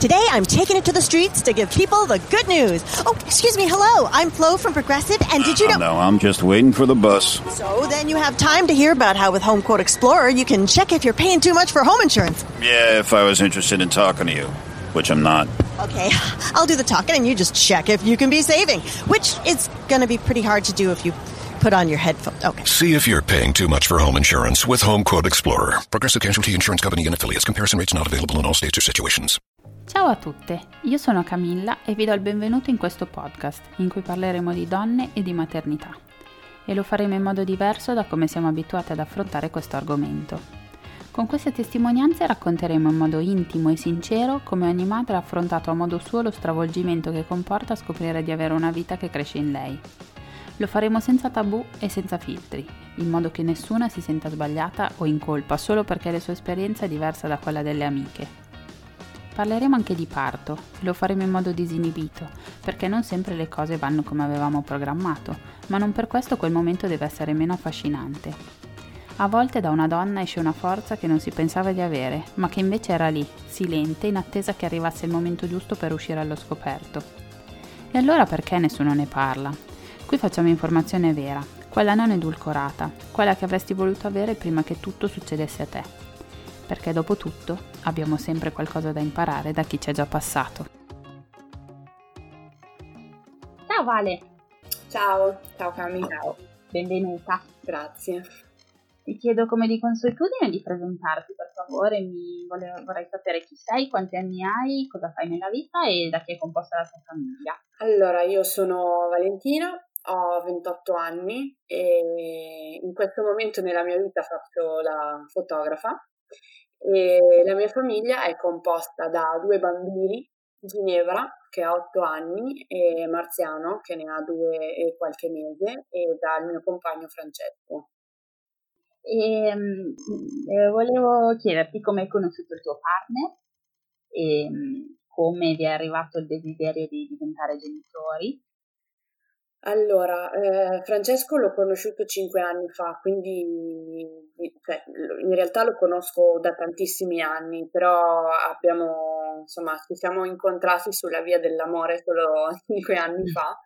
Today, I'm taking it to the streets to give people the good news. Oh, excuse me. Hello. I'm Flo from Progressive, and did you oh, know? No, I'm just waiting for the bus. So then you have time to hear about how with Home Quote Explorer, you can check if you're paying too much for home insurance. Yeah, if I was interested in talking to you, which I'm not. Okay, I'll do the talking, and you just check if you can be saving, which is going to be pretty hard to do if you put on your headphones. Okay. See if you're paying too much for home insurance with Home Quote Explorer. Progressive Casualty Insurance Company and affiliates. Comparison rates not available in all states or situations. Ciao a tutte, io sono Camilla e vi do il benvenuto in questo podcast in cui parleremo di donne e di maternità. E lo faremo in modo diverso da come siamo abituati ad affrontare questo argomento. Con queste testimonianze racconteremo in modo intimo e sincero come ogni madre ha affrontato a modo suo lo stravolgimento che comporta scoprire di avere una vita che cresce in lei. Lo faremo senza tabù e senza filtri, in modo che nessuna si senta sbagliata o in colpa solo perché la sua esperienza è diversa da quella delle amiche. Parleremo anche di parto, lo faremo in modo disinibito, perché non sempre le cose vanno come avevamo programmato, ma non per questo quel momento deve essere meno affascinante. A volte da una donna esce una forza che non si pensava di avere, ma che invece era lì, silente, in attesa che arrivasse il momento giusto per uscire allo scoperto. E allora perché nessuno ne parla? Qui facciamo informazione vera, quella non edulcorata, quella che avresti voluto avere prima che tutto succedesse a te perché dopo tutto abbiamo sempre qualcosa da imparare da chi ci è già passato. Ciao Vale! Ciao, ciao Cami. Ciao, benvenuta. Grazie. Ti chiedo come di consuetudine di presentarti per favore, Mi volevo, vorrei sapere chi sei, quanti anni hai, cosa fai nella vita e da chi è composta la tua famiglia. Allora, io sono Valentina, ho 28 anni e in questo momento nella mia vita faccio la fotografa e la mia famiglia è composta da due bambini, Ginevra che ha 8 anni e Marziano che ne ha due e qualche mese e dal mio compagno Francesco. E, um, volevo chiederti come hai conosciuto il tuo partner e um, come vi è arrivato il desiderio di diventare genitori allora, eh, Francesco l'ho conosciuto cinque anni fa, quindi cioè, in realtà lo conosco da tantissimi anni, però abbiamo, insomma, ci siamo incontrati sulla via dell'amore solo cinque anni fa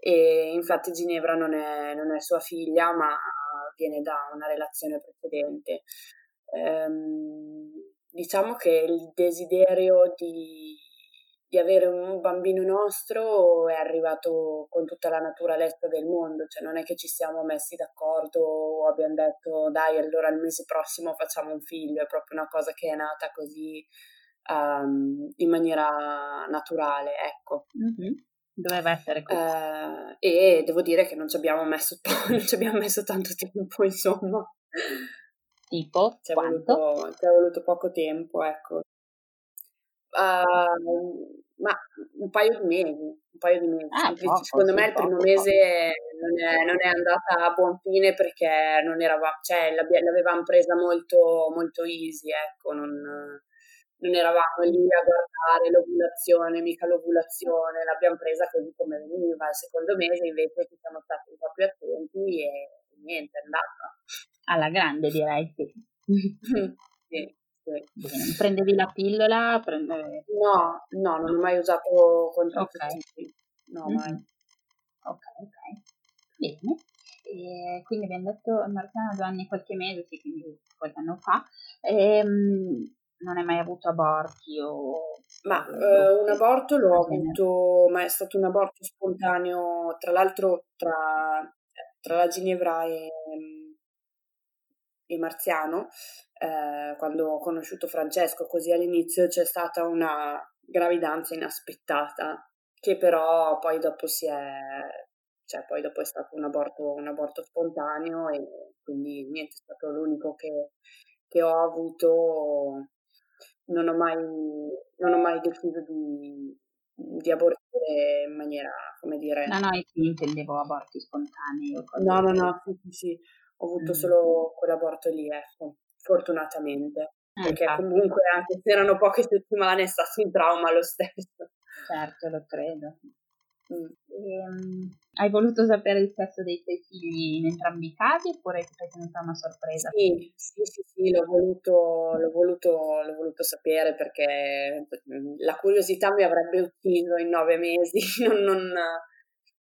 e infatti Ginevra non è, non è sua figlia, ma viene da una relazione precedente. Ehm, diciamo che il desiderio di di avere un bambino nostro è arrivato con tutta la naturalezza del mondo, cioè non è che ci siamo messi d'accordo o abbiamo detto dai allora il mese prossimo facciamo un figlio, è proprio una cosa che è nata così um, in maniera naturale, ecco. Mm-hmm. Doveva essere così. Uh, e devo dire che non ci abbiamo messo, non ci abbiamo messo tanto tempo, insomma. Tipo? Ci è, voluto, ci è voluto poco tempo, ecco. Uh, ma un paio di mesi, un paio di mesi. Ah, poco, Secondo me il primo poco, mese non è, non è, andata a buon fine perché non eravamo, cioè l'avevamo presa molto, molto easy, ecco, non, non eravamo lì a guardare l'ovulazione, mica l'ovulazione, l'abbiamo presa così come veniva. Il secondo mese invece ci siamo stati un po' più attenti e niente, è andata. Alla grande direi, sì. sì. Prendevi la pillola? Prende... No, no, non ho mai usato contraccettivi. Okay. No, mm-hmm. mai. Ok, ok. Bene. E quindi abbiamo detto Martina due anni e qualche mese, sì, quindi qualche anno fa. E, um, non hai mai avuto aborti o... Ma eh, un aborto l'ho avuto, ma è stato un aborto spontaneo, tra l'altro tra, tra la Ginevra e, e Marziano, eh, quando ho conosciuto Francesco, così all'inizio c'è stata una gravidanza inaspettata, che però poi dopo si è, cioè poi dopo è stato un aborto, un aborto spontaneo e quindi niente, è stato l'unico che, che ho avuto, non ho mai, non ho mai deciso di, di abortire in maniera, come dire... No, no, io intendevo aborti spontanei. no, no, no, sì, sì, sì, ho avuto mm. solo quell'aborto lì, ecco fortunatamente, eh, perché infatti. comunque anche se erano poche settimane è stato un trauma lo stesso. Certo, lo credo. Mm. E, ehm, hai voluto sapere il sesso dei tuoi figli in entrambi i casi oppure ti sei tenuta una sorpresa? Sì, sì, sì, sì l'ho, voluto, l'ho, voluto, l'ho voluto sapere perché la curiosità mi avrebbe ucciso in nove mesi, non, non,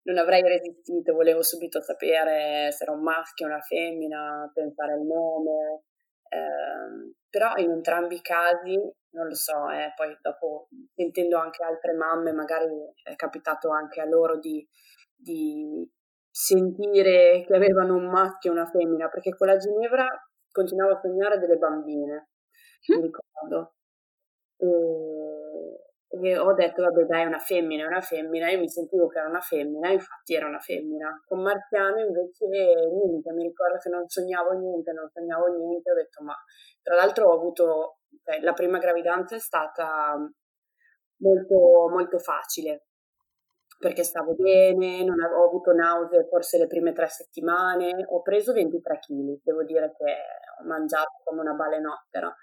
non avrei resistito, volevo subito sapere se era un maschio una femmina, pensare al nome, eh, però in entrambi i casi non lo so, eh, poi dopo sentendo anche altre mamme magari è capitato anche a loro di di sentire che avevano un maschio e una femmina, perché con la Ginevra continuavo a sognare delle bambine, mi ricordo. E, e ho detto, vabbè dai, è una femmina, è una femmina, io mi sentivo che era una femmina, infatti era una femmina. Con Marziano invece niente, mi ricordo che non sognavo niente, non sognavo niente, ho detto, ma tra l'altro ho avuto, cioè, la prima gravidanza è stata molto, molto facile, perché stavo bene, non avevo avuto nausea forse le prime tre settimane, ho preso 23 kg, devo dire che ho mangiato come una balenottera.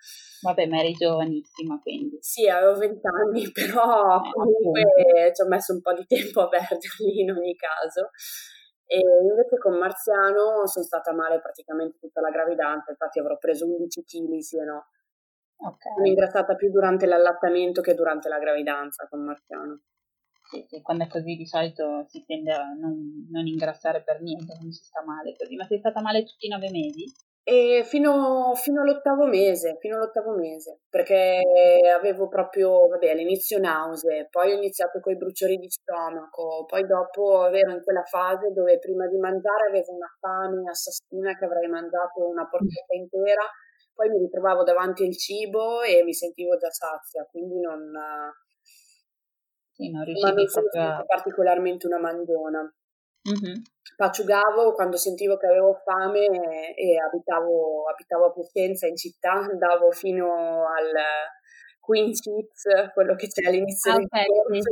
Vabbè, ma eri giovanissima quindi. Sì, avevo 20 anni, però eh, comunque appunto. ci ho messo un po' di tempo a perderli in ogni caso. E invece con Marziano sono stata male praticamente tutta la gravidanza, infatti avrò preso 11 kg, sì e no. Okay. Sono ingrassata più durante l'allattamento che durante la gravidanza con Marziano sì, sì, quando è così di solito si tende a non, non ingrassare per niente quando si sta male così. Ma sei stata male tutti i nove mesi? E fino, fino, all'ottavo mese, fino all'ottavo mese, perché avevo proprio, vabbè, all'inizio nausea, poi ho iniziato con i bruciori di stomaco, poi dopo ero in quella fase dove prima di mangiare avevo una fame assassina che avrei mangiato una porchetta intera, poi mi ritrovavo davanti al cibo e mi sentivo già sazia, quindi non, sì, non ma non sono proprio... particolarmente una mangiona. Mm-hmm. Paciugavo quando sentivo che avevo fame e, e abitavo, abitavo, a Piacenza in città, andavo fino al Queen Cheats, quello che c'è all'inizio ah, del okay, corso,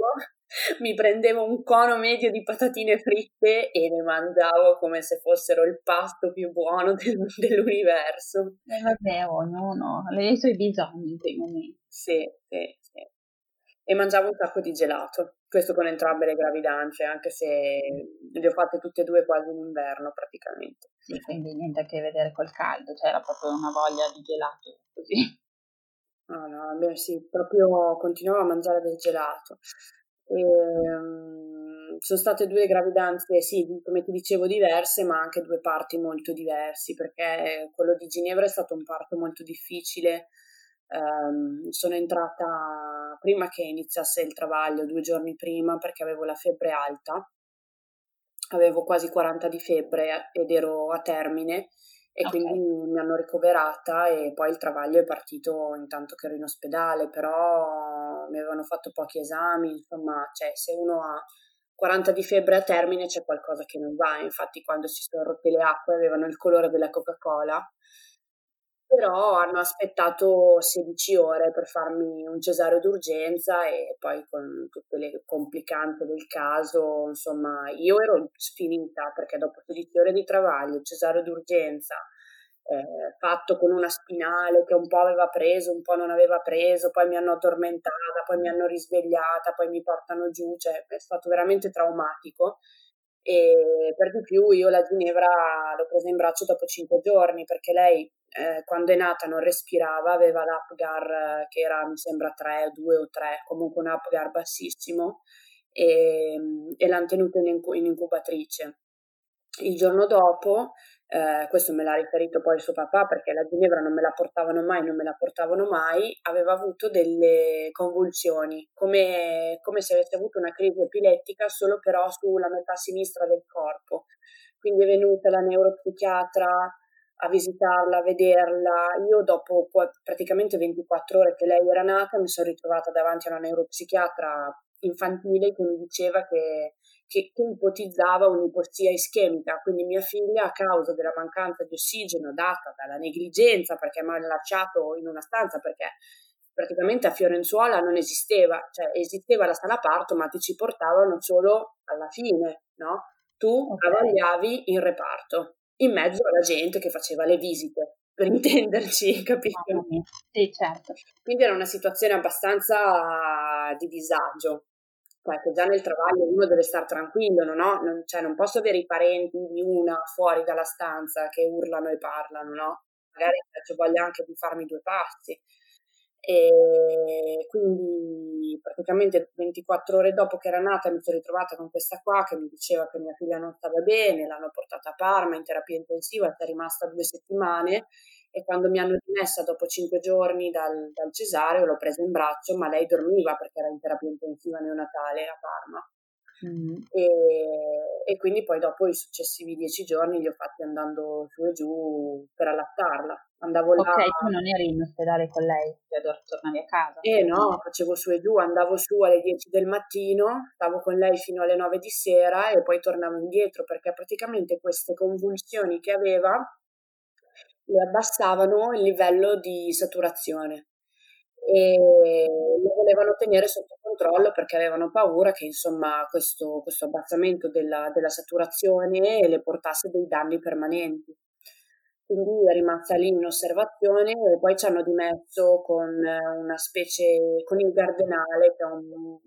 mi prendevo un cono medio di patatine fritte e ne mangiavo come se fossero il pasto più buono del, dell'universo. Eh vabbè, ognuno ha i suoi bisogni in quei momenti. Sì, sì e mangiavo un sacco di gelato, questo con entrambe le gravidanze, anche se le ho fatte tutte e due quasi in inverno praticamente. Sì, quindi niente a che vedere col caldo, c'era cioè proprio una voglia di gelato così. No, no, beh, sì, proprio continuavo a mangiare del gelato. E, um, sono state due gravidanze, sì, come ti dicevo, diverse, ma anche due parti molto diversi, perché quello di Ginevra è stato un parto molto difficile, Um, sono entrata prima che iniziasse il travaglio, due giorni prima, perché avevo la febbre alta, avevo quasi 40 di febbre ed ero a termine e okay. quindi mi hanno ricoverata e poi il travaglio è partito intanto che ero in ospedale, però mi avevano fatto pochi esami, insomma, cioè se uno ha 40 di febbre a termine c'è qualcosa che non va, infatti quando si sono rotte le acque avevano il colore della Coca-Cola però hanno aspettato 16 ore per farmi un cesareo d'urgenza e poi con tutte le complicanze del caso, insomma, io ero sfinita perché dopo 16 ore di travaglio, cesareo d'urgenza, eh, fatto con una spinale che un po' aveva preso, un po' non aveva preso, poi mi hanno addormentata, poi mi hanno risvegliata, poi mi portano giù, cioè è stato veramente traumatico. E per di più io la Ginevra l'ho presa in braccio dopo cinque giorni perché lei eh, quando è nata non respirava, aveva l'Apgar che era mi sembra 3, 2 o 3, comunque un Apgar bassissimo e, e l'hanno tenuta in, in incubatrice. Il giorno dopo eh, questo me l'ha riferito poi suo papà perché la Ginevra non me la portavano mai, non me la portavano mai, aveva avuto delle convulsioni, come, come se avesse avuto una crisi epilettica, solo però sulla metà sinistra del corpo. Quindi è venuta la neuropsichiatra a visitarla, a vederla. Io dopo praticamente 24 ore che lei era nata mi sono ritrovata davanti a una neuropsichiatra infantile che mi diceva che che, che ipotizzava un'ipossia ischemica, quindi mia figlia a causa della mancanza di ossigeno data dalla negligenza perché mi hanno lasciato in una stanza perché praticamente a Fiorenzuola non esisteva, cioè esisteva la sala parto ma ti ci portavano solo alla fine, no? Tu okay. travagliavi in reparto, in mezzo alla gente che faceva le visite, per intenderci, capito? Sì, certo. Quindi era una situazione abbastanza di disagio cioè che già nel travaglio uno deve stare tranquillo, ho, non, cioè, non posso avere i parenti di una fuori dalla stanza che urlano e parlano, no? Magari ho voglia anche di farmi due passi. E quindi praticamente 24 ore dopo che era nata mi sono ritrovata con questa qua che mi diceva che mia figlia non stava bene, l'hanno portata a Parma in terapia intensiva, è rimasta due settimane e quando mi hanno dimessa dopo cinque giorni dal, dal cesareo l'ho presa in braccio, ma lei dormiva perché era in terapia intensiva neonatale a Parma. Mm. E, e, quindi poi dopo i successivi dieci giorni li ho fatti andando su e giù per allattarla. Andavo là. Ok, tu non eri in ospedale con lei, cioè tornavi a casa. Eh no, facevo su e giù, andavo su alle 10 del mattino, stavo con lei fino alle 9 di sera e poi tornavo indietro perché praticamente queste convulsioni che aveva le abbassavano il livello di saturazione e lo volevano tenere sotto controllo perché avevano paura che insomma questo, questo abbassamento della, della, saturazione le portasse dei danni permanenti. Quindi è rimasta lì in osservazione e poi ci hanno dimesso con una specie, con il gardenale che è un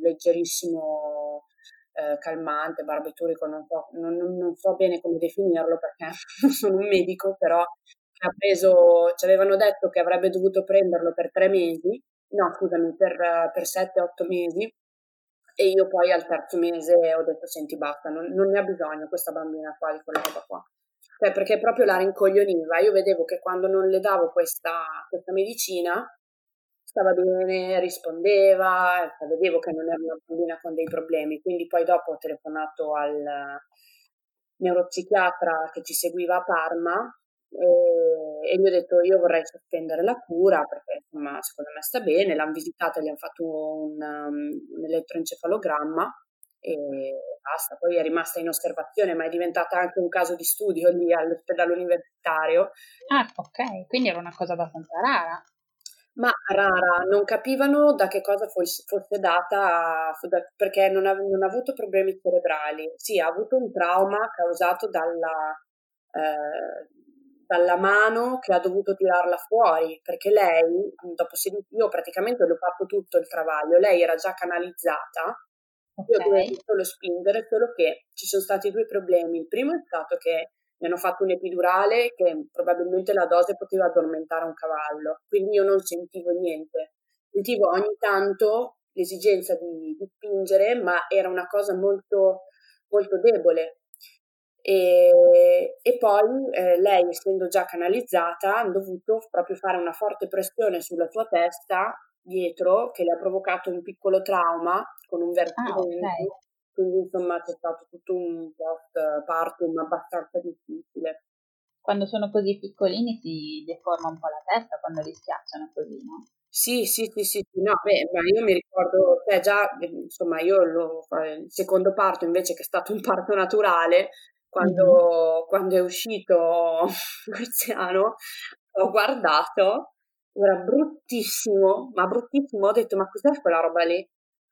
leggerissimo eh, calmante, barbiturico, non so, non, non so bene come definirlo perché sono un medico, però ha preso, ci avevano detto che avrebbe dovuto prenderlo per tre mesi, no scusami, per, per sette, otto mesi, e io poi al terzo mese ho detto senti basta, non, non ne ha bisogno questa bambina qua di quella roba qua. Cioè, perché proprio la rincoglioniva. Io vedevo che quando non le davo questa, questa medicina stava bene, rispondeva, vedevo che non era una bambina con dei problemi. Quindi poi dopo ho telefonato al neuropsichiatra che ci seguiva a Parma e, e, gli ho detto io vorrei sospendere la cura perché insomma secondo me sta bene, l'hanno visitata, gli hanno fatto un, um, un elettroencefalogramma e basta, poi è rimasta in osservazione ma è diventata anche un caso di studio lì all'ospedale universitario. Ah ok, quindi era una cosa abbastanza rara. Ma rara, non capivano da che cosa fosse, fosse data, perché non ha, non ha avuto problemi cerebrali. Sì, ha avuto un trauma causato dalla, eh, dalla mano che ha dovuto tirarla fuori, perché lei, dopo 16, io praticamente l'ho fatto tutto il travaglio, lei era già canalizzata, okay. io dovevo solo spingere, solo che ci sono stati due problemi. Il primo è stato che mi hanno fatto un epidurale che probabilmente la dose poteva addormentare un cavallo, quindi io non sentivo niente. Sentivo ogni tanto l'esigenza di, di spingere, ma era una cosa molto, molto debole, e, e poi eh, lei, essendo già canalizzata, ha dovuto proprio fare una forte pressione sulla sua testa dietro che le ha provocato un piccolo trauma con un vertigine. Ah, okay. Quindi insomma c'è stato tutto un post-partum abbastanza difficile. Quando sono così piccolini si deforma un po' la testa quando li schiacciano così, no? Sì, sì, sì, sì, no, beh, ma io mi ricordo, cioè già, insomma, io lo, il secondo parto invece che è stato un parto naturale, quando, mm-hmm. quando è uscito Marziano, ho guardato, era bruttissimo, ma bruttissimo, ho detto ma cos'è quella roba lì?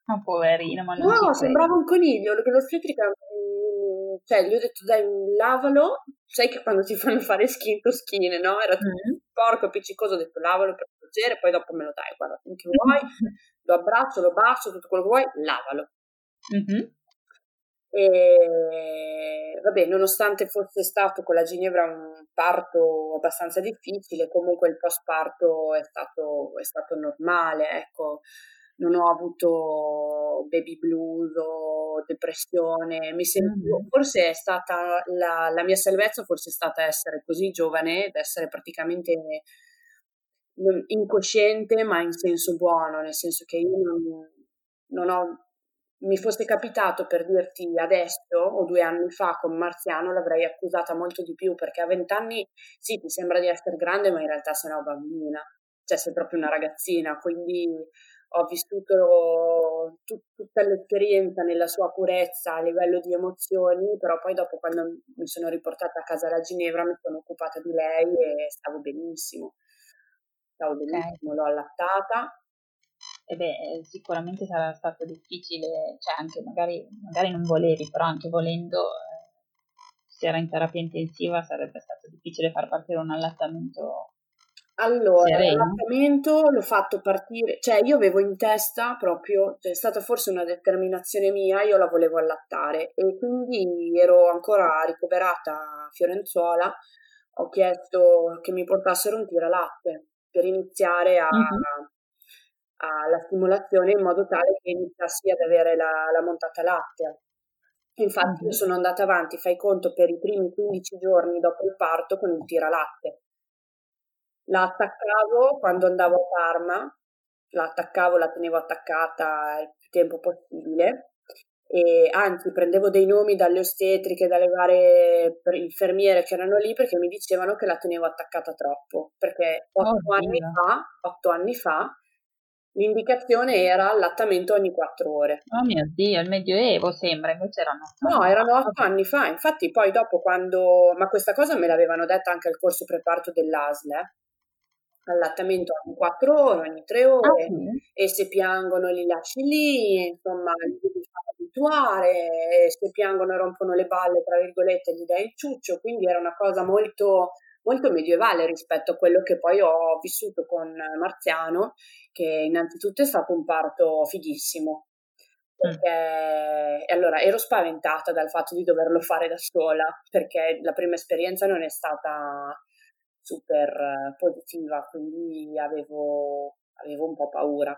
Ma poverino, ma non No, sembrava un coniglio, lo l'ostetrica, mm, cioè gli ho detto dai lavalo, sai che quando ti fanno fare skin to skin, no? Era tutto mm-hmm. porco, appiccicoso, ho detto lavalo per piacere, poi dopo me lo dai, guarda, finché vuoi, lo abbraccio, lo bacio, tutto quello che vuoi, lavalo. Mm-hmm. E vabbè, nonostante fosse stato con la Ginevra un parto abbastanza difficile, comunque il post parto è stato, è stato normale, ecco, non ho avuto baby blues o depressione, mi sentivo, mm. forse è stata la, la mia salvezza, forse è stata essere così giovane, ed essere praticamente incosciente, ma in senso buono, nel senso che io non, non ho mi fosse capitato per dirti adesso o due anni fa con Marziano l'avrei accusata molto di più perché a vent'anni sì ti sembra di essere grande ma in realtà sei una bambina, cioè sei proprio una ragazzina, quindi ho vissuto tut- tutta l'esperienza nella sua purezza a livello di emozioni, però poi dopo quando mi sono riportata a casa da Ginevra mi sono occupata di lei e stavo benissimo. Stavo benissimo, okay. l'ho allattata e beh, sicuramente sarà stato difficile, cioè anche magari, magari non volevi, però anche volendo, eh, se era in terapia intensiva sarebbe stato difficile far partire un allattamento Allora, l'allattamento l'ho fatto partire, cioè io avevo in testa proprio, cioè è stata forse una determinazione mia, io la volevo allattare e quindi ero ancora ricoverata a Fiorenzuola, ho chiesto che mi portassero un tiralatte per iniziare a, uh-huh. Alla stimolazione in modo tale che iniziassi ad avere la, la montata lattea. Infatti io sono andata avanti, fai conto, per i primi 15 giorni dopo il parto con il tiralatte. La attaccavo quando andavo a Parma, la attaccavo, la tenevo attaccata il più tempo possibile e anzi prendevo dei nomi dalle ostetriche, dalle varie infermiere che erano lì perché mi dicevano che la tenevo attaccata troppo, perché otto oh, anni fa, otto anni fa l'indicazione era allattamento ogni quattro ore. Oh mio Dio, il Medioevo sembra, invece erano otto No, erano otto anni fa, infatti poi dopo quando... ma questa cosa me l'avevano detta anche al corso preparto dell'ASL, eh? allattamento ogni 4 ore, ogni 3 ore, ah, sì. e se piangono li lasci lì, insomma, li devi far abituare, se piangono rompono le balle, tra virgolette, gli dai il ciuccio, quindi era una cosa molto, molto medievale rispetto a quello che poi ho vissuto con Marziano, che innanzitutto è stato un parto fighissimo. Perché allora ero spaventata dal fatto di doverlo fare da sola, perché la prima esperienza non è stata super eh, positiva, quindi avevo, avevo un po' paura.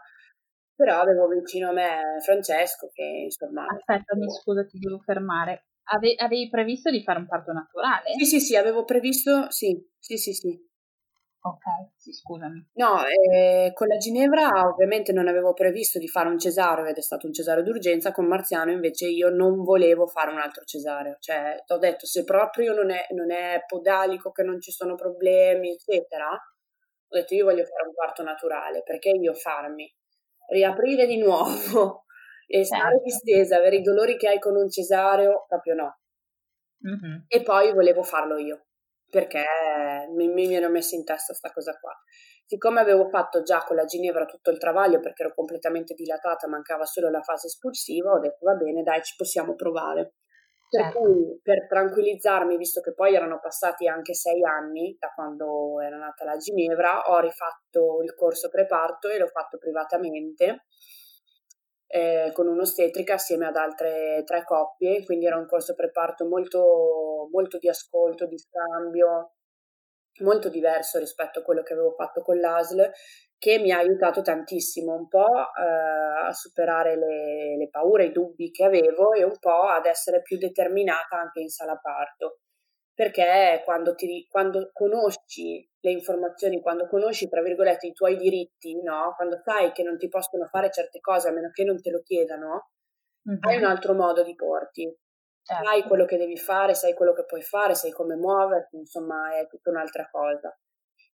Però avevo vicino a me Francesco che insomma... Aspetta, mi scusa, ti devo fermare. Ave- avevi previsto di fare un parto naturale? Sì, sì, sì, avevo previsto, sì, sì, sì, sì. Ok, sì, scusami. No, eh, con la Ginevra ovviamente non avevo previsto di fare un cesareo ed è stato un cesareo d'urgenza, con Marziano invece io non volevo fare un altro cesareo, cioè ho detto se proprio non è, non è podalico, che non ci sono problemi, eccetera, ho detto io voglio fare un parto naturale, perché io farmi riaprire di nuovo e stare certo. distesa, avere i dolori che hai con un cesareo, proprio no. Mm-hmm. E poi volevo farlo io perché mi, mi ero messa in testa questa cosa qua. Siccome avevo fatto già con la Ginevra tutto il travaglio perché ero completamente dilatata, mancava solo la fase espulsiva, ho detto va bene, dai, ci possiamo provare. Per certo. cui, per tranquillizzarmi, visto che poi erano passati anche sei anni da quando era nata la Ginevra, ho rifatto il corso preparto e l'ho fatto privatamente eh, con un'ostetrica assieme ad altre tre coppie, quindi era un corso preparto molto, molto di ascolto, di scambio, molto diverso rispetto a quello che avevo fatto con l'ASL, che mi ha aiutato tantissimo un po' eh, a superare le, le paure, i dubbi che avevo e un po' ad essere più determinata anche in sala parto perché quando, ti, quando conosci le informazioni, quando conosci, tra virgolette, i tuoi diritti, no? quando sai che non ti possono fare certe cose a meno che non te lo chiedano, mm-hmm. hai un altro modo di porti. Certo. Sai quello che devi fare, sai quello che puoi fare, sai come muoverti, insomma è tutta un'altra cosa.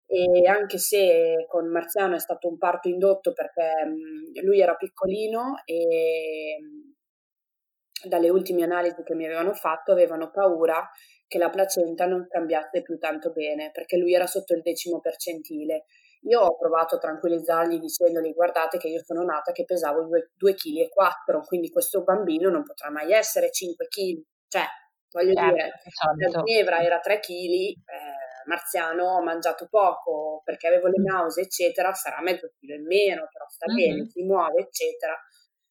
E anche se con Marziano è stato un parto indotto perché mh, lui era piccolino e mh, dalle ultime analisi che mi avevano fatto avevano paura che la placenta non cambiasse più tanto bene, perché lui era sotto il decimo percentile. Io ho provato a tranquillizzargli dicendogli guardate che io sono nata che pesavo 2,4 kg, quindi questo bambino non potrà mai essere 5 kg. Cioè, voglio certo, dire, la ginevra era 3 kg, eh, Marziano ho mangiato poco perché avevo le nausee, eccetera, sarà mezzo chilo in meno, però sta mm-hmm. bene, si muove, eccetera.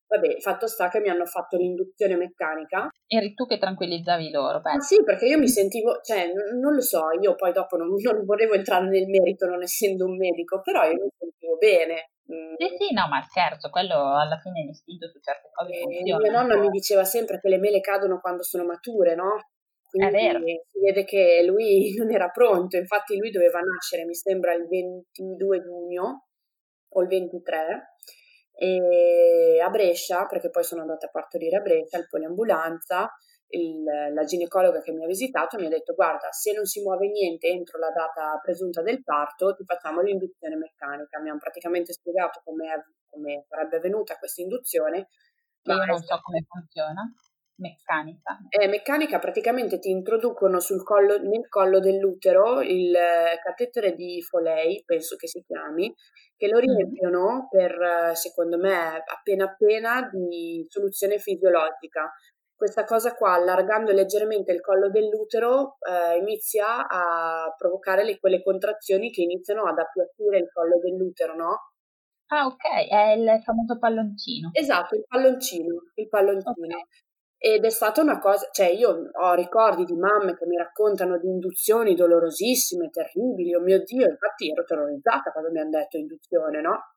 Vabbè, fatto sta che mi hanno fatto l'induzione meccanica. Eri tu che tranquillizzavi loro, beh. Ah, sì, perché io mi sentivo, cioè, non, non lo so, io poi dopo non, non, volevo entrare nel merito non essendo un medico, però io mi sentivo bene. Mm. Sì, sì, no, ma scherzo, quello alla fine è l'istinto su certe cose. E mia nonna mi diceva sempre che le mele cadono quando sono mature, no? Quindi si vede che lui non era pronto, infatti lui doveva nascere, mi sembra, il 22 giugno o il 23 e a Brescia, perché poi sono andata a partorire a Brescia, il poliambulanza, il, la ginecologa che mi ha visitato mi ha detto guarda se non si muove niente entro la data presunta del parto ti facciamo l'induzione meccanica. Mi hanno praticamente spiegato come, come sarebbe avvenuta questa induzione ma io non so come funziona meccanica eh, meccanica praticamente ti introducono sul collo, nel collo dell'utero il catetere di Foley penso che si chiami che lo riempiono per, secondo me, appena appena di soluzione fisiologica. questa cosa qua, allargando leggermente il collo dell'utero, eh, inizia a provocare le, quelle contrazioni che iniziano ad appiattire il collo dell'utero, no? Ah, ok, è il famoso palloncino. Esatto, il palloncino, il palloncino. Okay. Ed è stata una cosa, cioè io ho ricordi di mamme che mi raccontano di induzioni dolorosissime, terribili, oh mio Dio, infatti ero terrorizzata quando mi hanno detto induzione, no?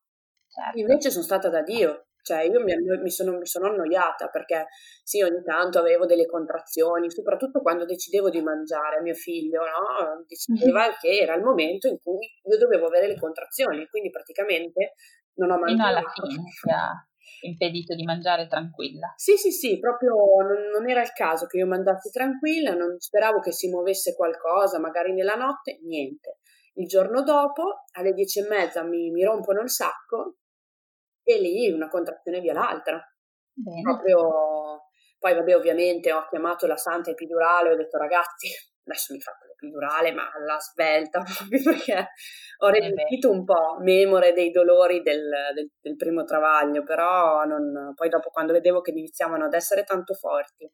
Certo. Invece sono stata da Dio, cioè io mi, mi, sono, mi, sono, annoiata perché sì, ogni tanto avevo delle contrazioni, soprattutto quando decidevo di mangiare a mio figlio, no? Decideva mm-hmm. che era il momento in cui io dovevo avere le contrazioni, quindi praticamente non ho mangiato. Fino alla fine impedito di mangiare tranquilla. Sì, sì, sì, proprio non, non, era il caso che io mandassi tranquilla, non speravo che si muovesse qualcosa, magari nella notte, niente. Il giorno dopo, alle dieci e mezza, mi, mi rompono il sacco e lì una contrazione via l'altra. Bene. Proprio... Poi, vabbè, ovviamente ho chiamato la santa epidurale, ho detto ragazzi, adesso mi fate l'epidurale, ma alla svelta, proprio perché ho eh resistito un po', memore dei dolori del, del, del primo travaglio, però non, poi dopo quando vedevo che iniziavano ad essere tanto forti,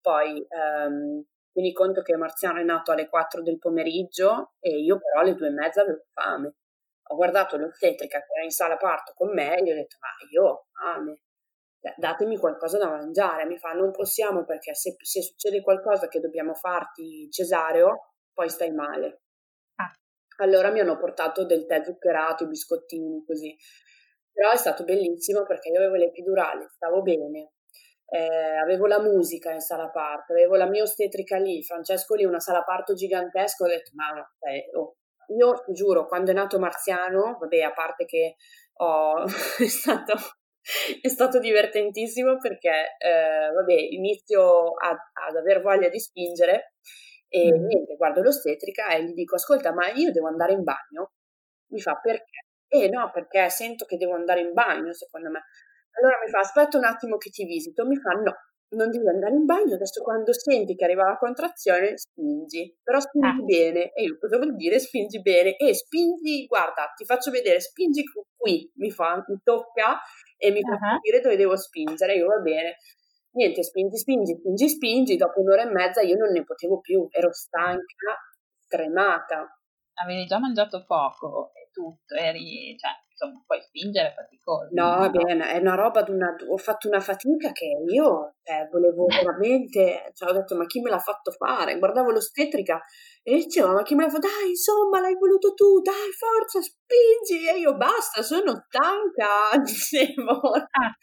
poi ehm, tieni conto che Marziano è nato alle 4 del pomeriggio e io però alle 2 e mezza avevo fame. Ho guardato l'ostetrica che era in sala parto con me e gli ho detto ma io ho fame, datemi qualcosa da mangiare. Mi fa, non possiamo perché se, se succede qualcosa che dobbiamo farti cesareo, poi stai male. Ah. Allora mi hanno portato del tè zuccherato, i biscottini, così. Però è stato bellissimo perché io avevo l'epidurale, stavo bene, eh, avevo la musica in sala parto, avevo la mia ostetrica lì, Francesco lì, una sala parto gigantesca, ho detto, ma eh, oh. io giuro, quando è nato Marziano, vabbè, a parte che oh, è stato è stato divertentissimo perché, eh, vabbè, inizio a, ad aver voglia di spingere e mm. niente, guardo l'ostetrica e gli dico, ascolta, ma io devo andare in bagno? Mi fa, perché? Eh no, perché sento che devo andare in bagno, secondo me. Allora mi fa, aspetta un attimo che ti visito. Mi fa, no, non devi andare in bagno, adesso quando senti che arriva la contrazione spingi, però spingi ah. bene. E io cosa vuol dire spingi bene? E spingi, guarda, ti faccio vedere, spingi qui, mi fa, mi tocca e mi uh-huh. fa dire dove devo spingere, io va bene. Niente, spingi, spingi, spingi, spingi, dopo un'ora e mezza io non ne potevo più, ero stanca, stremata. Avevi già mangiato poco e tutto, eri, cioè, insomma, puoi spingere faticoso. No, no, bene, è una roba una, ho fatto una fatica che io cioè, volevo veramente, cioè, ho detto ma chi me l'ha fatto fare? Guardavo l'ostetrica e dicevo ma chi me l'ha fatto? Dai, insomma, l'hai voluto tu, dai, forza, spingi! E io basta, sono stanca, dicevo. Ah.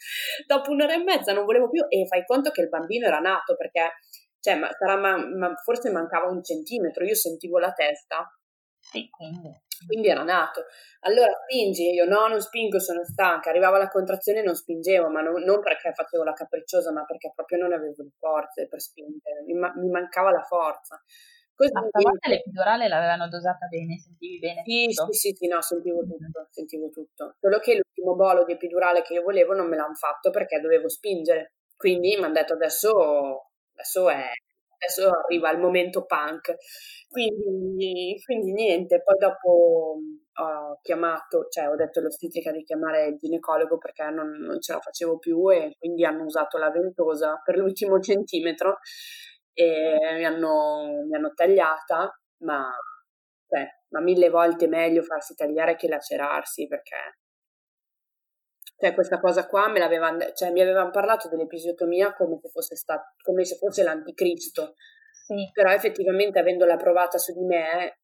Dopo un'ora e mezza non volevo più e fai conto che il bambino era nato perché, cioè, ma, sarà, ma, ma forse mancava un centimetro, io sentivo la testa. Sì, quindi quindi era nato. Allora spingi, io no, non spingo, sono stanca. Arrivava la contrazione e non spingevo, ma non, non, perché facevo la capricciosa, ma perché proprio non avevo le forze per spingere, mi, mi mancava la forza. Così, ma stavolta l'epidurale l'avevano dosata bene, sentivi bene? Sì, sì, sì, sì, no, sentivo tutto, sentivo tutto. Solo che l'ultimo bolo di epidurale che io volevo non me l'hanno fatto perché dovevo spingere. Quindi mi hanno detto adesso, adesso è adesso arriva il momento punk. Quindi, quindi niente, poi dopo ho chiamato, cioè ho detto all'ostetrica di chiamare il ginecologo perché non, non, ce la facevo più e quindi hanno usato la ventosa per l'ultimo centimetro e mi hanno, mi hanno tagliata, ma, cioè, ma mille volte meglio farsi tagliare che lacerarsi perché cioè questa cosa qua me l'avevano, cioè mi avevano parlato dell'episiotomia come se fosse, stato, come se fosse l'anticristo, sì. però effettivamente avendola provata su di me,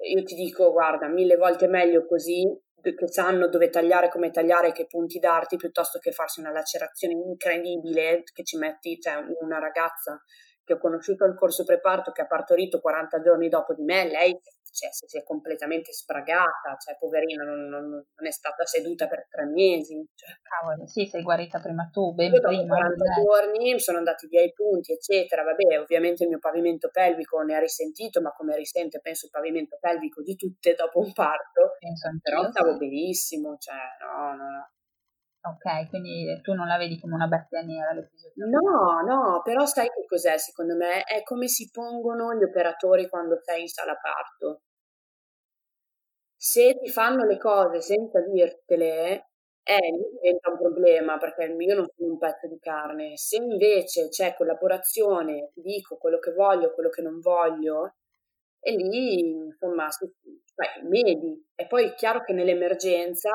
io ti dico guarda, mille volte meglio così, che sanno dove tagliare, come tagliare, che punti darti, piuttosto che farsi una lacerazione incredibile che ci metti, cioè una ragazza che ho conosciuto al corso preparto che ha partorito 40 giorni dopo di me, lei cioè, si è completamente spragata, cioè, poverina, non, non, non, è stata seduta per tre mesi. Cioè. Cavolo, sì, sei guarita prima tu, ben Io prima. 40 giorni sono andati via i punti, eccetera. Vabbè, ovviamente il mio pavimento pelvico ne ha risentito, ma come risente, penso, il pavimento pelvico di tutte dopo un parto. Penso Però stavo benissimo, cioè, no, no, no. Ok, quindi tu non la vedi come una bestia nera l'episodio? No, no, però sai che cos'è secondo me? È come si pongono gli operatori quando sei in sala parto. Se ti fanno le cose senza dirtele, eh, diventa un problema perché io non sono un pezzo di carne. Se invece c'è collaborazione, ti dico quello che voglio, quello che non voglio, e lì insomma beh, medi. E poi è chiaro che nell'emergenza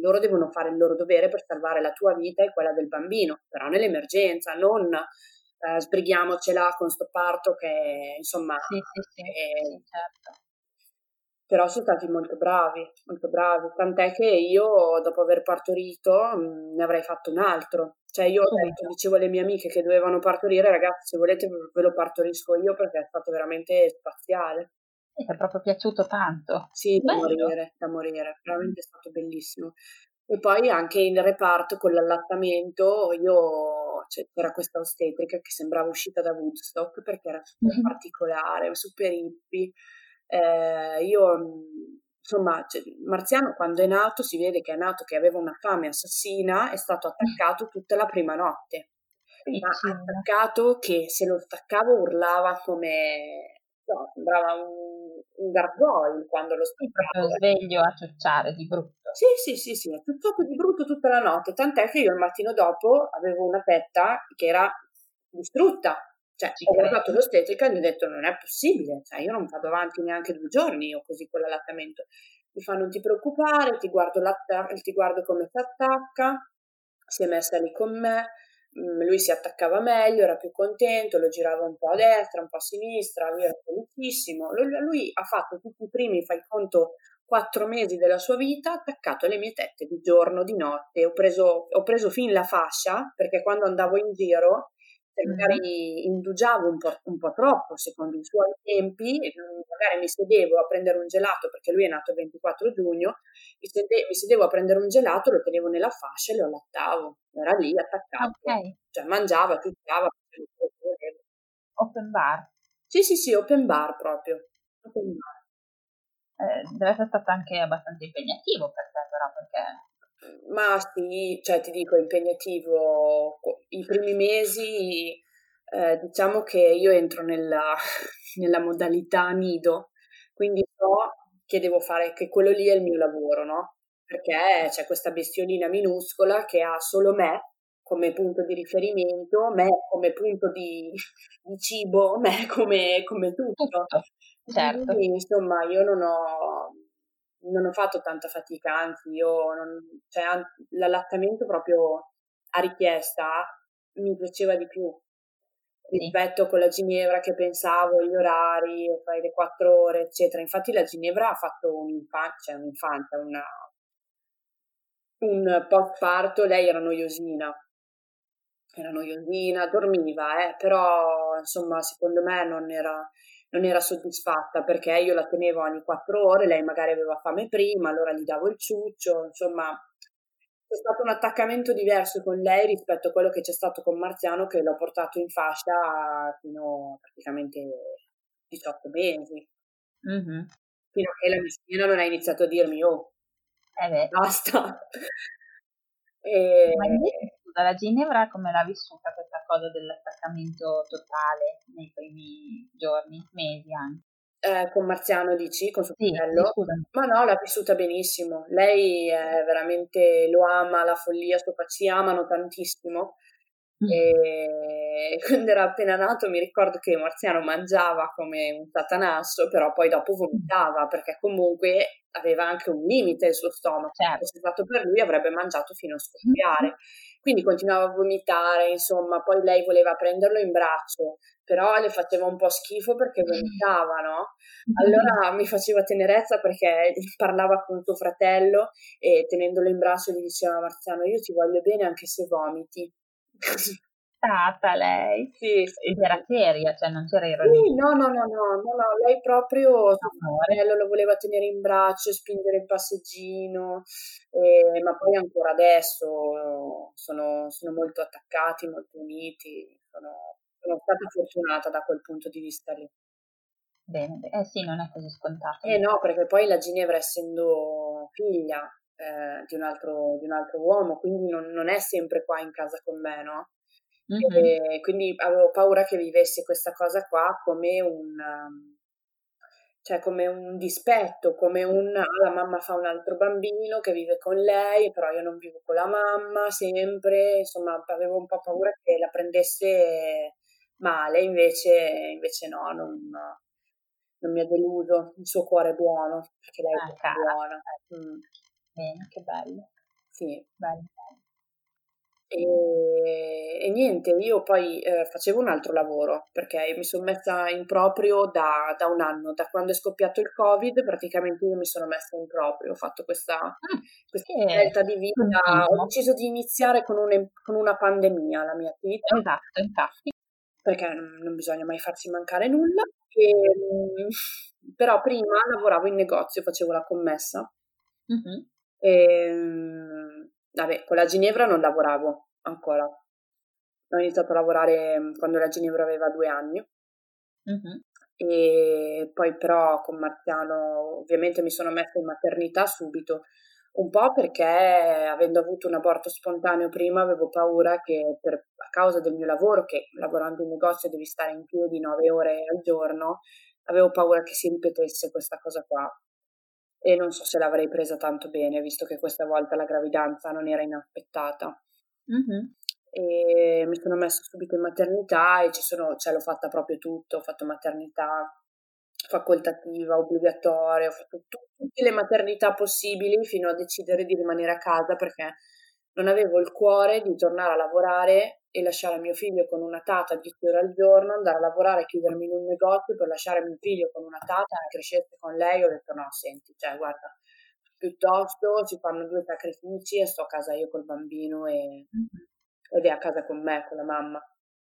loro devono fare il loro dovere per salvare la tua vita e quella del bambino, però nell'emergenza, non eh, sbrighiamocela con sto parto che insomma sì, sì, sì, è, sì certo però sono stati molto bravi, molto bravi, tant'è che io dopo aver partorito mh, mm, ne avrei fatto un altro. Cioè io detto, dicevo alle mie amiche che dovevano partorire, ragazzi se volete ve lo partorisco io perché è stato veramente spaziale. Mi è proprio piaciuto tanto. Sì, da morire, da morire, veramente è stato bellissimo. E poi anche il reparto con l'allattamento, io cioè, c'era questa ostetrica che sembrava uscita da Woodstock perché era super mm-hmm. particolare, super hippie eh, io, insomma, cioè, Marziano quando è nato si vede che è nato che aveva una fame assassina, è stato attaccato tutta la prima notte. Ma attaccato che se lo staccavo urlava come no, sembrava un, un gargoyle quando lo. Sì, sveglio a ciucciare di brutto. Sì, sì, sì, sì, ha ciucciato di brutto tutta la notte, tant'è che io il mattino dopo avevo una petta che era distrutta, cioè, ho guardato l'ostetrica e gli ho detto non è possibile, cioè, io non vado avanti neanche due giorni io così con l'allattamento. Mi fa non ti preoccupare, ti guardo, ti guardo come si attacca, si è messa lì con me, lui si attaccava meglio, era più contento, lo girava un po' a destra, un po' a sinistra, lui era felicissimo. Lui, lui ha fatto tutti i primi, fai conto, quattro mesi della sua vita attaccato alle mie tette di giorno, di notte. Ho preso, ho preso fin la fascia perché quando andavo in giro se magari indugiavo un po', un po', troppo secondo i suoi tempi, magari mi sedevo a prendere un gelato perché lui è nato il 24 giugno, mi, sede, mi sedevo a prendere un gelato, lo tenevo nella fascia e lo allattavo, era lì attaccato, okay. cioè mangiava, tuttava. Open bar? Sì, sì, sì, open bar proprio. Open bar. Eh, deve essere stato anche abbastanza impegnativo per te però perché ma sì, cioè ti dico, è impegnativo. I primi mesi, eh, diciamo che io entro nella, nella modalità nido, quindi so che devo fare, che quello lì è il mio lavoro, no? Perché c'è questa bestiolina minuscola che ha solo me come punto di riferimento, me come punto di, di cibo, me come, come tutto. Certo. Quindi, insomma, io non ho, non ho fatto tanta fatica, anzi io non, cioè, l'allattamento proprio a richiesta mi piaceva di più rispetto con la Ginevra che pensavo gli orari, fai le quattro ore, eccetera. Infatti la Ginevra ha fatto un'infanzia, cioè un'infanzia, una, un post parto, lei era noiosina, era noiosina, dormiva, eh, però insomma secondo me non era, non era soddisfatta perché io la tenevo ogni quattro ore, lei magari aveva fame prima, allora gli davo il ciuccio, insomma c'è stato un attaccamento diverso con lei rispetto a quello che c'è stato con Marziano che l'ho portato in fascia fino a praticamente 18 mesi. Mm-hmm. Fino a che la mia non ha iniziato a dirmi oh, eh basta. e... Ma invece scusa, la Ginevra come l'ha vissuta questa cosa dell'attaccamento totale nei primi giorni, mesi anche? Eh, con Marziano dici, con suo sì, fratello? Ma no, l'ha vissuta benissimo. Lei è veramente lo ama, la follia, suo ci amano tantissimo. Mm. E quando era appena nato mi ricordo che Marziano mangiava come un satanasso, però poi dopo vomitava perché comunque aveva anche un limite il suo stomaco. Certo. Se fosse stato per lui avrebbe mangiato fino a scoppiare. Mm. Quindi continuava a vomitare, insomma, poi lei voleva prenderlo in braccio, però le faceva un po' schifo perché vomitava, no? Allora mi faceva tenerezza perché parlava con suo fratello e tenendolo in braccio gli diceva Marziano, io ti voglio bene anche se vomiti. stata lei? Sì. Era seria, cioè non c'era ironia. Sì, no, no, no, no, no, no, lei proprio fratello lo voleva tenere in braccio, spingere il passeggino, eh, ma poi ancora adesso sono, sono, molto attaccati, molto uniti, sono, sono stata fortunata da quel punto di vista lì. Bene, eh sì, non è così scontato. Eh no, perché poi la Ginevra essendo figlia eh, di, un altro, di, un altro, uomo, quindi non, non, è sempre qua in casa con me, no? Mm-hmm. quindi avevo paura che vivesse questa cosa qua come un, um, cioè come un dispetto, come un ah, la mamma fa un altro bambino che vive con lei, però io non vivo con la mamma sempre, insomma avevo un po' paura che la prendesse male, invece, invece no, non, non mi ha deluso, il suo cuore è buono, perché lei ah, è buona. Mm. Bene, che bello. Sì. Bello. E, e niente, io poi eh, facevo un altro lavoro perché mi sono messa in proprio da, da, un anno, da quando è scoppiato il Covid, praticamente io mi sono messa in proprio, ho fatto questa, ah, questa scelta di vita, ho deciso di iniziare con, un, con, una pandemia la mia attività. Esatto, infatti. Perché non bisogna mai farsi mancare nulla. E, però prima lavoravo in negozio, facevo la commessa. Mm-hmm. E, vabbè, con la Ginevra non lavoravo ancora. Ho iniziato a lavorare mm, quando la Ginevra aveva due anni. Mm-hmm. E poi però con Marziano ovviamente mi sono messa in maternità subito, un po' perché avendo avuto un aborto spontaneo prima avevo paura che per, a causa del mio lavoro, che lavorando in negozio devi stare in piedi nove ore al giorno, avevo paura che si ripetesse questa cosa qua e non so se l'avrei presa tanto bene, visto che questa volta la gravidanza non era inaspettata. Mm-hmm. E mi sono messa subito in maternità e ci sono, cioè l'ho fatta proprio tutto, ho fatto maternità facoltativa, obbligatoria, ho fatto tutte le maternità possibili fino a decidere di rimanere a casa perché non avevo il cuore di tornare a lavorare e lasciare mio figlio con una tata 10 ore al giorno, andare a lavorare, chiudermi in un negozio per lasciare mio figlio con una tata che crescesse con lei. Ho detto no, senti, cioè guarda, piuttosto si fanno due sacrifici e sto a casa io col bambino e, mm-hmm. ed è a casa con me, con la mamma.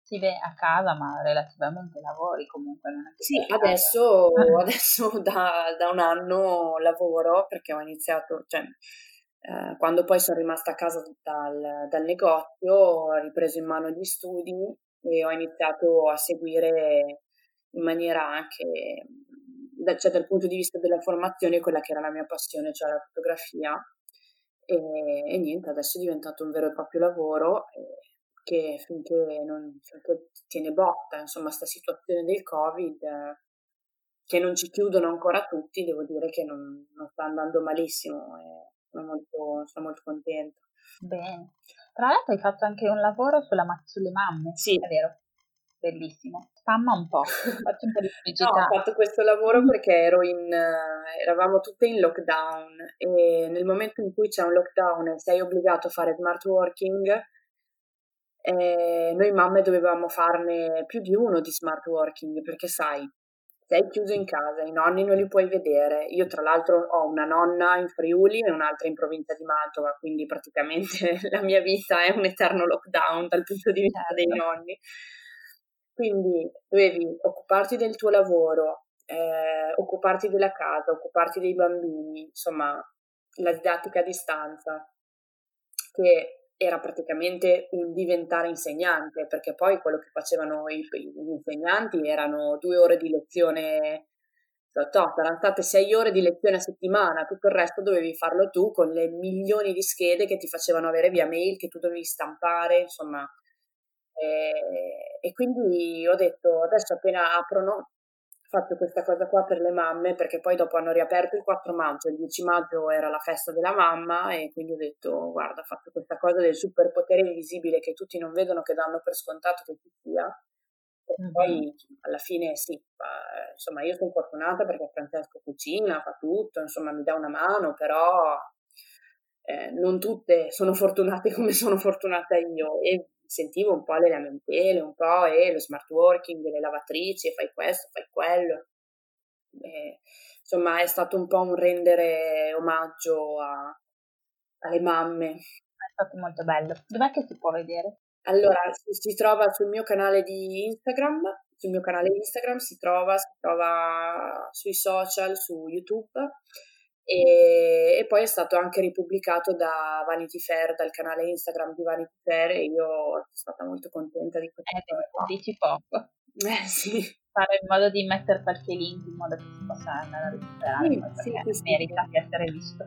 Si vede a casa, ma relativamente lavori comunque. Non è sì, adesso, adesso da, da, un anno lavoro perché ho iniziato, cioè eh, quando poi sono rimasta a casa dal, dal, negozio ho ripreso in mano gli studi e ho iniziato a seguire in maniera anche, cioè dal punto di vista della formazione, quella che era la mia passione, cioè la fotografia. E, e niente, adesso è diventato un vero e proprio lavoro eh, che finché, non, finché tiene botta, insomma, sta situazione del Covid, che non ci chiudono ancora tutti, devo dire che non, non sta andando malissimo. Eh sono molto, sono molto contenta. Bene. Tra l'altro hai fatto anche un lavoro sulla, sulle mamme, sì. è vero? Bellissimo. Spamma un po', faccio un po' di pubblicità. no, ho fatto questo lavoro perché ero in, eravamo tutte in lockdown e nel momento in cui c'è un lockdown e sei obbligato a fare smart working, eh, noi mamme dovevamo farne più di uno di smart working perché sai, sei chiuso in casa, i nonni non li puoi vedere. Io tra l'altro ho una nonna in Friuli e un'altra in provincia di Mantova, quindi praticamente la mia vita è un eterno lockdown dal punto di vista dei certo. nonni. Quindi dovevi occuparti del tuo lavoro, eh, occuparti della casa, occuparti dei bambini, insomma, la didattica a distanza, che era praticamente un diventare insegnante, perché poi quello che facevano i, gli insegnanti erano due ore di lezione, no, erano state sei ore di lezione a settimana, tutto il resto dovevi farlo tu con le milioni di schede che ti facevano avere via mail, che tu dovevi stampare, insomma. E, e quindi ho detto, adesso appena aprono, fatto questa cosa qua per le mamme perché poi dopo hanno riaperto il 4 maggio, il 10 maggio era la festa della mamma e quindi ho detto guarda ho fatto questa cosa del superpotere invisibile che tutti non vedono che danno per scontato che ci sia e mm-hmm. poi alla fine sì, insomma io sono fortunata perché Francesco cucina, fa tutto, insomma mi dà una mano però eh, non tutte sono fortunate come sono fortunata io e sentivo un po' le lamentele, un po' e lo smart working, le lavatrici, fai questo, fai quello. E, insomma, è stato un po' un rendere omaggio a, alle mamme. È stato molto bello. Dov'è che si può vedere? Allora, si, si trova sul mio canale di Instagram, sul mio canale Instagram si trova, si trova sui social, su YouTube e, e, poi è stato anche ripubblicato da Vanity Fair, dal canale Instagram di Vanity Fair e io sono stata molto contenta di questo. Eh, dici poco. Eh sì. Fare in modo di mettere qualche link in modo che si possa andare a recuperare sì, sì, sì, merita di essere visto.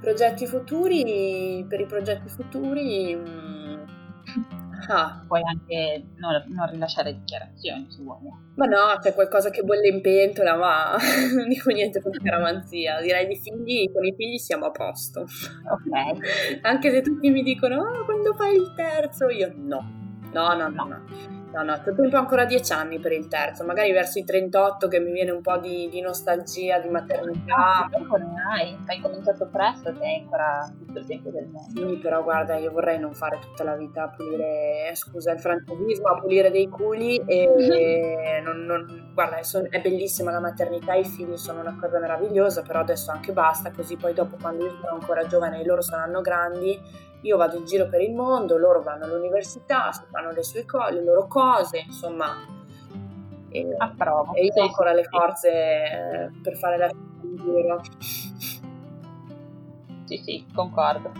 Progetti futuri, per i progetti futuri... Mh, mm, Ah. Puoi anche non, non, rilasciare dichiarazioni se vuoi. Ma no, c'è qualcosa che bolle in pentola, ma non dico niente con scaramanzia. Direi di figli, con i figli siamo a posto. Ok. anche se tutti mi dicono, oh, quando fai il terzo? Io no. No, no, no, no. No, no, tempo ancora dieci anni per il terzo, magari verso i 38 che mi viene un po' di, di nostalgia, di maternità. Ah, tempo ne hai, hai cominciato presto, te hai ancora tutto il tempo del mondo. Sì, però guarda, io vorrei non fare tutta la vita a pulire, scusa il francesismo, a pulire dei culi e non, non, guarda, è bellissima la maternità, i figli sono una cosa meravigliosa, però adesso anche basta, così poi dopo quando io sono ancora giovane e loro saranno grandi, io vado in giro per il mondo, loro vanno all'università, fanno le, sue co- le loro cose, insomma. E, Approvo. e io ho ancora le forze eh, per fare la in giro. Sì, sì, concordo.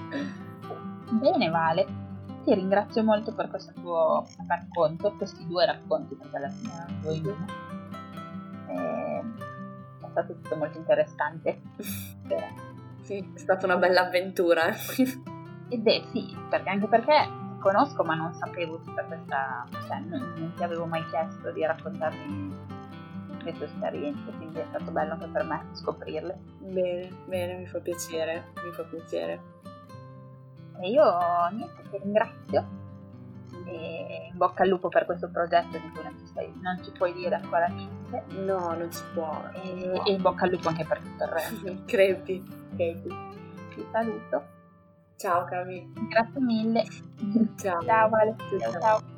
Bene, Vale. Ti ringrazio molto per questo tuo racconto, questi due racconti, perché alla fine erano due in uno. È stato tutto molto interessante. sì, è stata una bella avventura. Ed è sì, perché anche perché conosco ma non sapevo tutta questa, cioè non, non ti avevo mai chiesto di raccontarmi le tue esperienze, quindi è stato bello anche per me scoprirle. Bene, bene, mi fa piacere, mi fa piacere. E io niente, ti ringrazio e in bocca al lupo per questo progetto di cui non ci, sei, non ci puoi dire ancora niente. No, non si può. E, no. e in bocca al lupo anche per tutto il resto. crepi, crepi. Ti saluto. Ciao Cami. Grazie mille. Ciao. Ciao Vale. ciao. ciao.